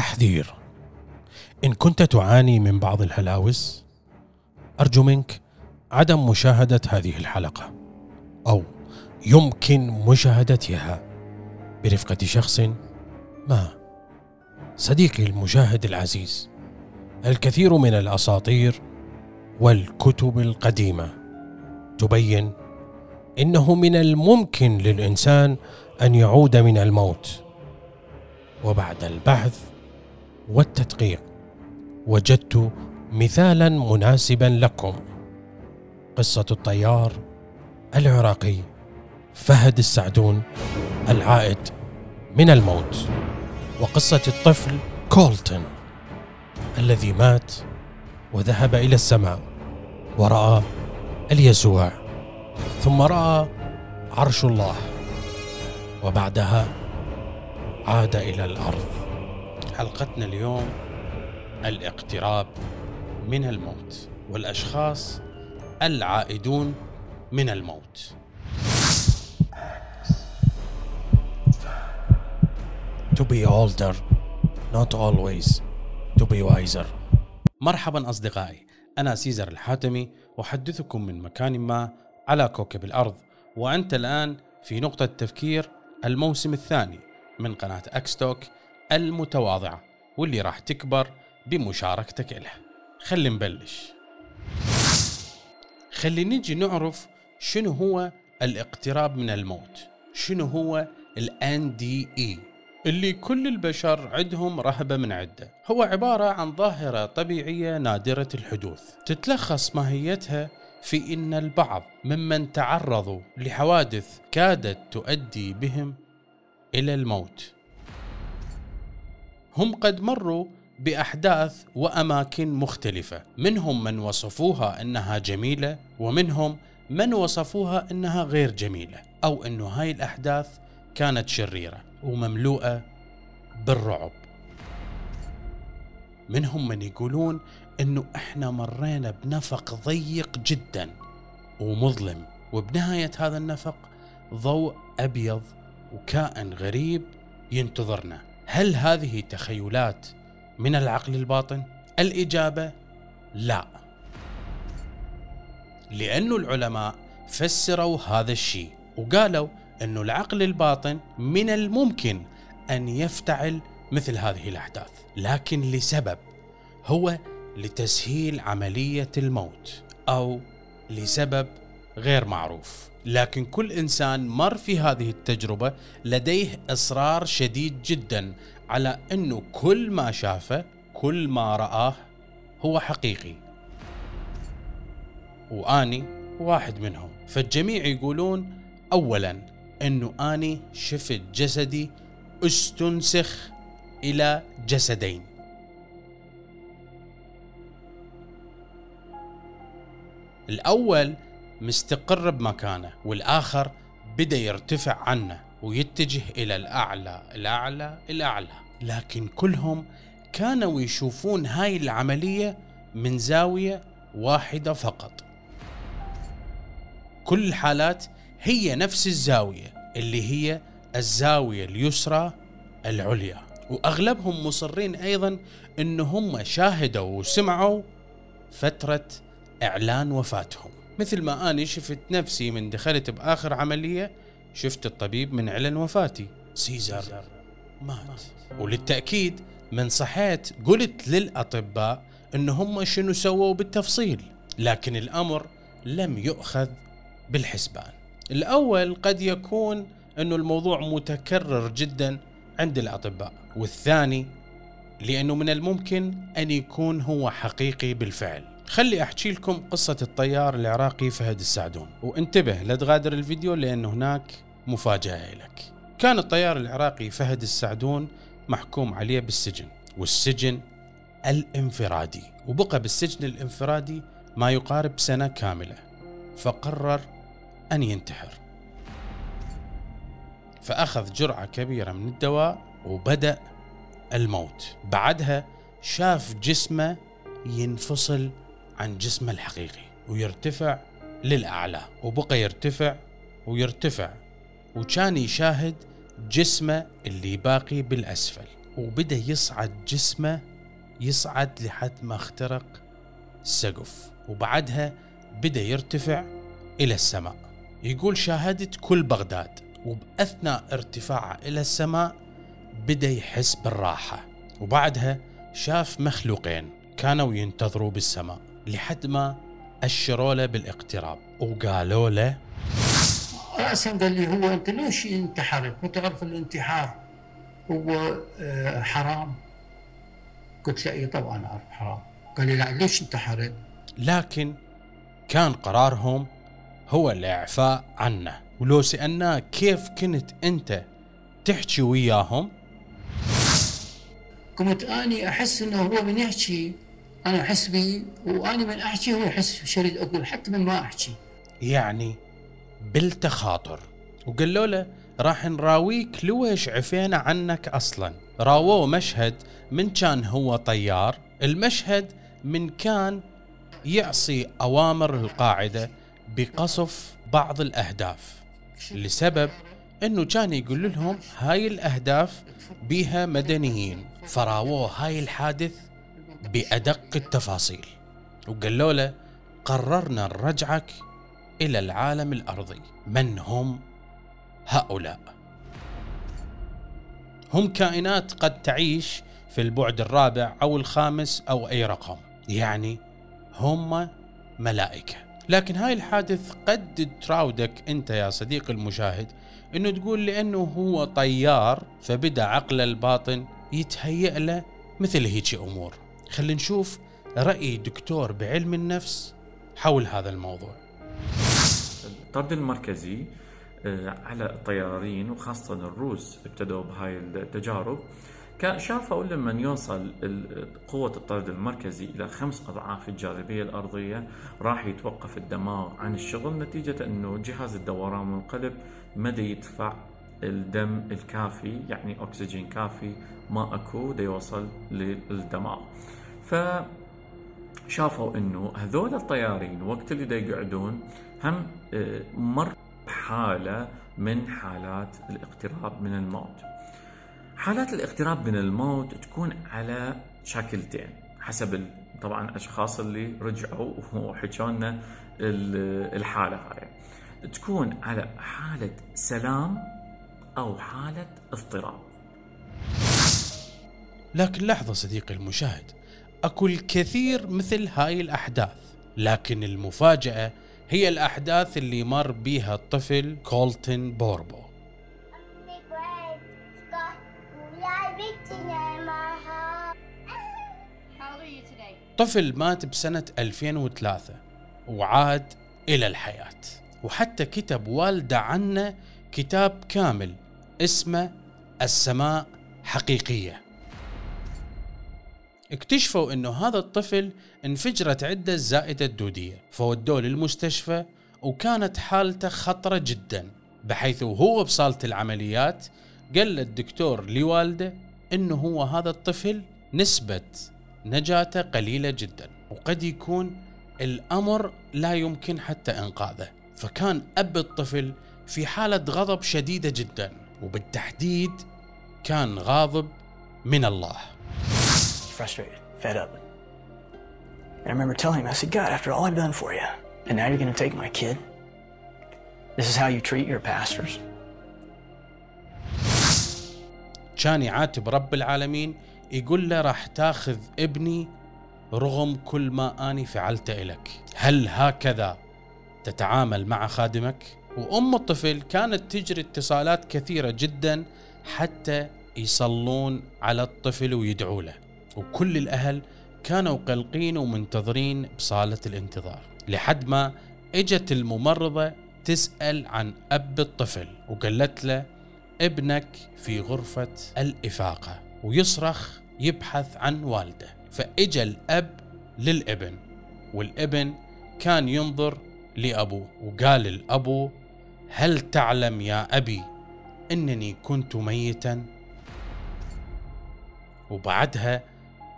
تحذير. إن كنت تعاني من بعض الهلاوس أرجو منك عدم مشاهدة هذه الحلقة أو يمكن مشاهدتها برفقة شخص ما. صديقي المشاهد العزيز الكثير من الأساطير والكتب القديمة تبين إنه من الممكن للإنسان أن يعود من الموت. وبعد البحث والتدقيق. وجدت مثالا مناسبا لكم. قصة الطيار العراقي فهد السعدون العائد من الموت. وقصة الطفل كولتون الذي مات وذهب إلى السماء ورأى اليسوع. ثم رأى عرش الله. وبعدها عاد إلى الأرض. حلقتنا اليوم الاقتراب من الموت والأشخاص العائدون من الموت To be older, not always to be wiser. مرحبا أصدقائي أنا سيزر الحاتمي أحدثكم من مكان ما على كوكب الأرض وأنت الآن في نقطة تفكير الموسم الثاني من قناة أكستوك المتواضعة واللي راح تكبر بمشاركتك له. خلي نبلش. خلي نجي نعرف شنو هو الاقتراب من الموت. شنو هو ال NDE اللي كل البشر عندهم رهبة من عدة. هو عبارة عن ظاهرة طبيعية نادرة الحدوث. تتلخص ماهيتها في إن البعض ممن تعرضوا لحوادث كادت تؤدي بهم إلى الموت. هم قد مروا بأحداث وأماكن مختلفة. منهم من وصفوها إنها جميلة ومنهم من وصفوها إنها غير جميلة أو إنه هاي الأحداث كانت شريرة ومملوءة بالرعب. منهم من يقولون إنه إحنا مرينا بنفق ضيق جدا ومظلم وبنهاية هذا النفق ضوء أبيض وكائن غريب ينتظرنا. هل هذه تخيلات من العقل الباطن؟ الإجابة لا. لأن العلماء فسروا هذا الشيء وقالوا أن العقل الباطن من الممكن أن يفتعل مثل هذه الأحداث لكن لسبب هو لتسهيل عملية الموت أو لسبب غير معروف. لكن كل إنسان مر في هذه التجربة لديه إصرار شديد جدا على إنه كل ما شافه كل ما رآه هو حقيقي. وآني واحد منهم. فالجميع يقولون اولا إنه آني شفت جسدي أستنسخ إلى جسدين. الأول مستقر بمكانه والآخر بدا يرتفع عنه ويتجه إلى الأعلى الأعلى الأعلى. لكن كلهم كانوا يشوفون هاي العملية من زاوية واحدة فقط. كل الحالات هي نفس الزاوية اللي هي الزاوية اليسرى العليا. وأغلبهم مصرين أيضا إن هم شاهدوا وسمعوا فترة إعلان وفاتهم. مثل ما أني شفت نفسي من دخلت بآخر عملية شفت الطبيب من اعلن وفاتي. سيزر مات. وللتأكيد من صحيت قلت للأطباء إن هم شنو سووا بالتفصيل لكن الأمر لم يؤخذ بالحسبان. الأول قد يكون إنه الموضوع متكرر جدا عند الأطباء والثاني لأنه من الممكن أن يكون هو حقيقي بالفعل. خلي أحكي لكم قصة الطيار العراقي فهد السعدون. وانتبه لا تغادر الفيديو لأن هناك مفاجأة لك. كان الطيار العراقي فهد السعدون محكوم عليه بالسجن والسجن الانفرادي. وبقى بالسجن الانفرادي ما يقارب سنة كاملة. فقرر أن ينتحر. فأخذ جرعة كبيرة من الدواء وبدأ الموت. بعدها شاف جسمه ينفصل عن جسمه الحقيقي ويرتفع للأعلى وبقى يرتفع ويرتفع وكان يشاهد جسمه اللي باقي بالأسفل وبدأ يصعد جسمه يصعد لحد ما اخترق السقف وبعدها بدأ يرتفع إلى السماء. يقول شاهدت كل بغداد وبأثناء ارتفاعه إلى السماء بدأ يحس بالراحة وبعدها شاف مخلوقين كانوا ينتظروا بالسماء. لحد ما أشروا له بالاقتراب وقالوا له رأسا قال لي هو أنت ليش انتحرت؟ وتعرف الانتحار هو آه، حرام؟ قلت له إي طبعا أعرف حرام قال لي لا ليش انتحرت؟ لكن كان قرارهم هو الإعفاء عنه ولو سألناه كيف كنت أنت تحكي وياهم كنت آني أحس إنه هو من يحكي أنا أحس به واني من أحكي هو يحس شريد أقول حتى من ما أحكي. يعني بالتخاطر. وقالوا له راح نراويك لويش عفينا عنك أصلا؟ راووه مشهد من كان هو طيار المشهد من كان يعصي أوامر القاعدة بقصف بعض الأهداف لسبب إنه كان يقول لهم هاي الأهداف بيها مدنيين فراووه هاي الحادث بأدق التفاصيل. وقالوا له قررنا نرجعك إلى العالم الأرضي. من هم هؤلاء؟ هم كائنات قد تعيش في البعد الرابع أو الخامس أو أي رقم. يعني هم ملائكة. لكن هاي الحادث قد تراودك أنت يا صديقي المشاهد إنه تقول لأنه هو طيار فبدأ عقله الباطن يتهيأ له مثل هيك أمور. خلينا نشوف رأي دكتور بعلم النفس حول هذا الموضوع. الطرد المركزي آه، على الطيارين وخاصة الروس ابتدوا بهاي التجارب شافوا لما يوصل قوة الطرد المركزي إلى خمس أضعاف الجاذبية الأرضية راح يتوقف الدماغ عن الشغل نتيجة أنه جهاز الدوران والقلب مدى يدفع الدم الكافي يعني أكسجين كافي ما أكو يوصل للدماغ. ف شافوا إنه هذول الطيارين وقت اللي يقعدون هم آه، مر حالة من حالات الاقتراب من الموت. حالات الاقتراب من الموت تكون على شكلتين حسب طبعا الأشخاص اللي رجعوا وحكوا لنا ال- الحالة هاي. تكون على حالة سلام أو حالة اضطراب لكن لحظة صديقي المشاهد أكو الكثير مثل هاي الأحداث لكن المفاجأة هي الأحداث اللي مر بيها الطفل كولتن بوربو? طفل مات بسنة 2003 وعاد إلى الحياة وحتى كتب والده عنه كتاب كامل اسمه السماء حقيقية. اكتشفوا إنه هذا الطفل انفجرت عنده الزائدة الدودية فودوه للمستشفى وكانت حالته خطرة جدا بحيث وهو بصالة العمليات قال للدكتور لوالده إنه هو هذا الطفل نسبة نجاته قليلة جدا وقد يكون الأمر لا يمكن حتى إنقاذه. فكان أب الطفل في حالة غضب شديدة جدا وبالتحديد كان غاضب من الله frustrated, fed up. And I remember telling him, I said, God, after all I've done for you, and now you're going to take my kid? This is how you treat your pastors? كان يعاتب رب العالمين يقول له راح تاخذ ابني رغم كل ما اني فعلته لك هل هكذا تتعامل مع خادمك وأم الطفل كانت تجري اتصالات كثيرة جدا حتى يصلون على الطفل ويدعوا له. وكل الأهل كانوا قلقين ومنتظرين بصالة الانتظار لحد ما إجت الممرضة تسأل عن أب الطفل وقالت له ابنك في غرفة الإفاقة ويصرخ يبحث عن والده. فإجا الأب للابن والابن كان ينظر لأبوه وقال الأبو هل تعلم يا أبي أنني كنت ميتا؟ وبعدها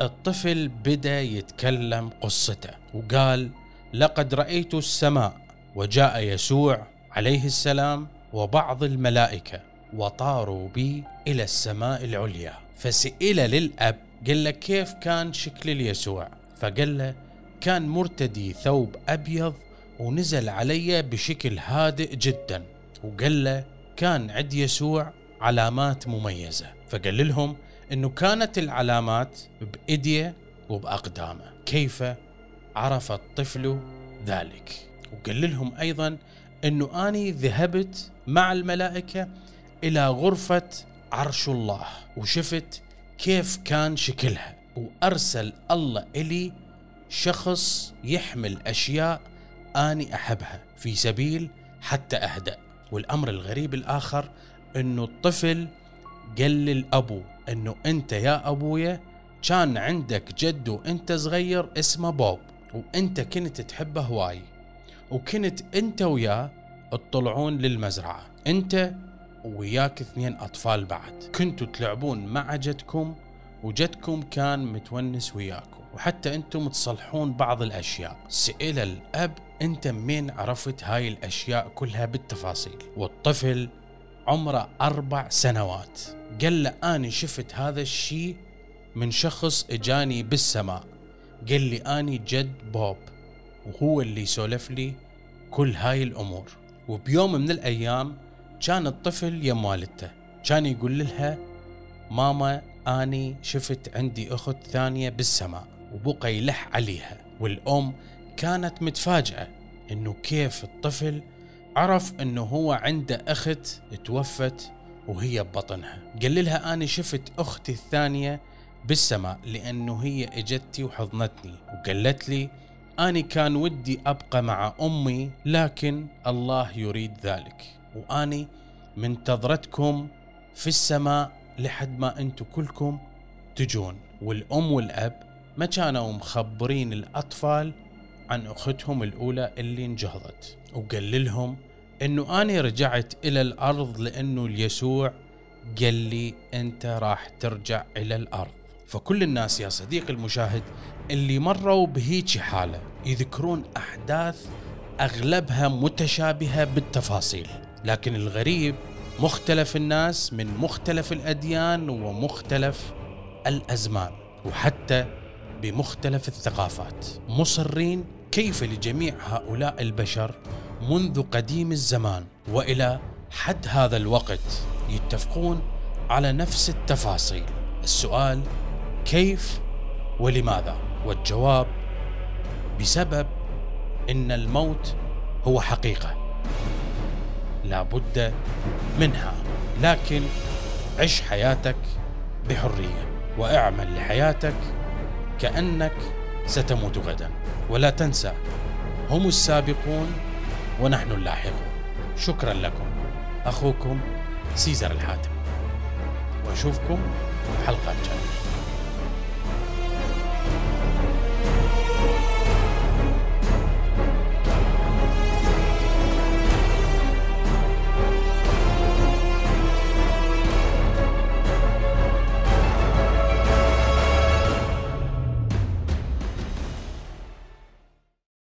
الطفل بدأ يتكلم قصته وقال لقد رأيت السماء وجاء يسوع عليه السلام وبعض الملائكة وطاروا بي إلى السماء العليا. فسئل للأب قال له كيف كان شكل اليسوع؟ فقال له كان مرتدي ثوب أبيض ونزل علي بشكل هادئ جدا وقال له كان عند يسوع علامات مميزة. فقال لهم إنه كانت العلامات بإيديه وبأقدامه. كيف عرف الطفل ذلك؟ وقال لهم أيضا إنه أني ذهبت مع الملائكة إلى غرفة عرش الله وشفت كيف كان شكلها. وأرسل الله إلي شخص يحمل أشياء أني أحبها في سبيل حتى أهدأ. والأمر الغريب الآخر إنه الطفل قال للأبو إنه أنت يا أبويا كان عندك جد وأنت صغير اسمه بوب وأنت كنت تحبه هواي وكنت أنت وياه تطلعون للمزرعة أنت وياك اثنين أطفال بعد. كنتوا تلعبون مع جدكم وجدكم كان متونس وياكم. وحتى أنتم تصلحون بعض الأشياء. سئل الأب أنت منين عرفت هاي الأشياء كلها بالتفاصيل. والطفل عمره أربع سنوات. قال له اني شفت هذا الشيء من شخص إجاني بالسماء. قال لي اني جد بوب وهو اللي سولف لي كل هاي الأمور. وبيوم من الأيام كان الطفل يم والدته. كان يقول لها ماما اني شفت عندي أخت ثانية بالسماء. وبقى يلح عليها. والأم كانت متفاجئه إنه كيف الطفل عرف إنه هو عنده أخت توفت وهي ببطنها قال لها أنا شفت أختي الثانية بالسماء لأنه هي إجتي وحضنتني وقالت لي اني كان ودي أبقى مع أمي لكن الله يريد ذلك. واني منتظرتكم في السماء لحد ما أنتم كلكم تجون. والأم والأب ما كانوا مخبرين الأطفال عن أختهم الأولى اللي انجهضت. وقال لهم إنه أني رجعت إلى الأرض لأنه اليسوع قال لي أنت راح ترجع إلى الأرض. فكل الناس يا صديقي المشاهد اللي مروا بهيجي حالة يذكرون أحداث أغلبها متشابهة بالتفاصيل. لكن الغريب مختلف الناس من مختلف الأديان ومختلف الأزمان. وحتى بمختلف الثقافات. مصرين كيف لجميع هؤلاء البشر منذ قديم الزمان وإلى حد هذا الوقت يتفقون على نفس التفاصيل. السؤال كيف ولماذا؟ والجواب بسبب إن الموت هو حقيقة. لا بد منها. لكن عش حياتك بحرية واعمل لحياتك كأنك ستموت غدا. ولا تنسى هم السابقون ونحن اللاحقون. شكرا لكم. أخوكم سيزر الحاتم. وأشوفكم حلقة جاية.